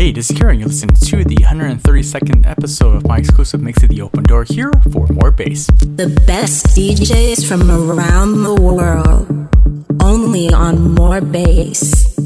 Hey, this is Kieran. You're listening to the 132nd episode of my exclusive Mix of the Open Door here for more bass. The best DJs from around the world, only on More Bass.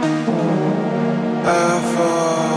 I fall.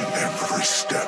Each every step.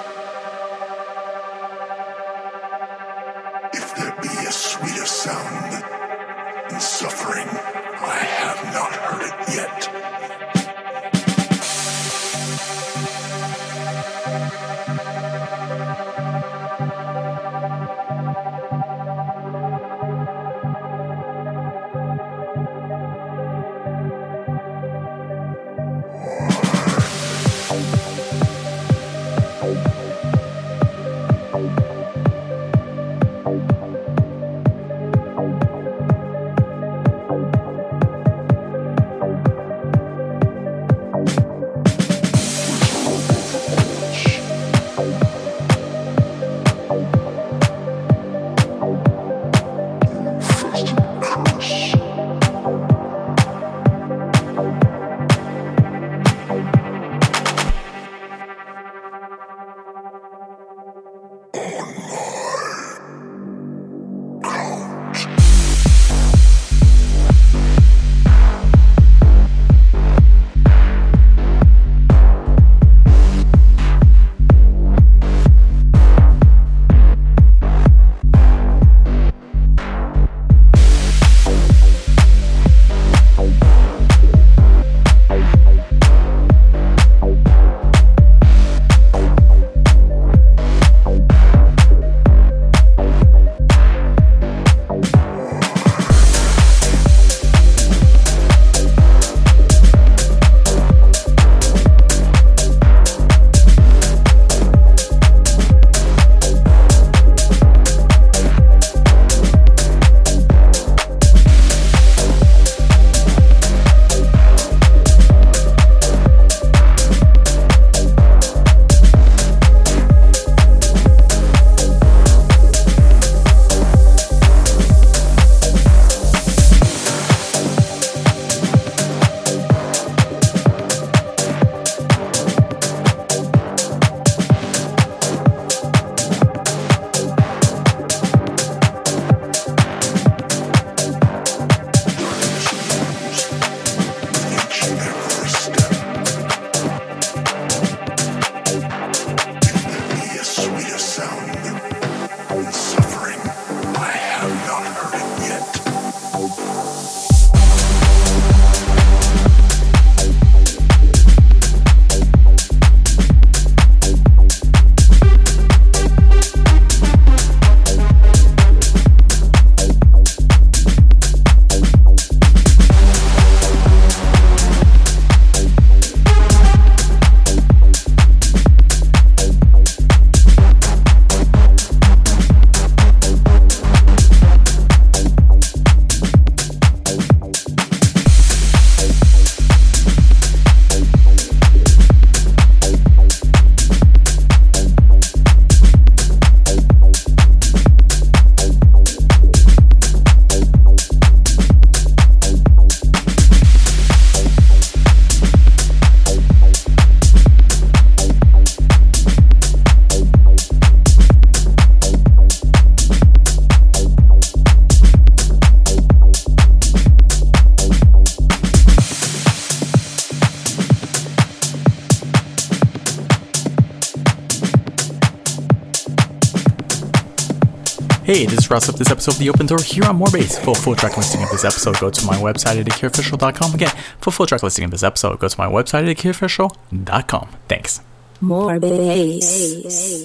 Wraps up this episode of The Open Door here on More Moorbase. For full track listing of this episode, go to my website at acureofficial.com. Again, for full track listing of this episode, go to my website at acureofficial.com. Thanks. More bass.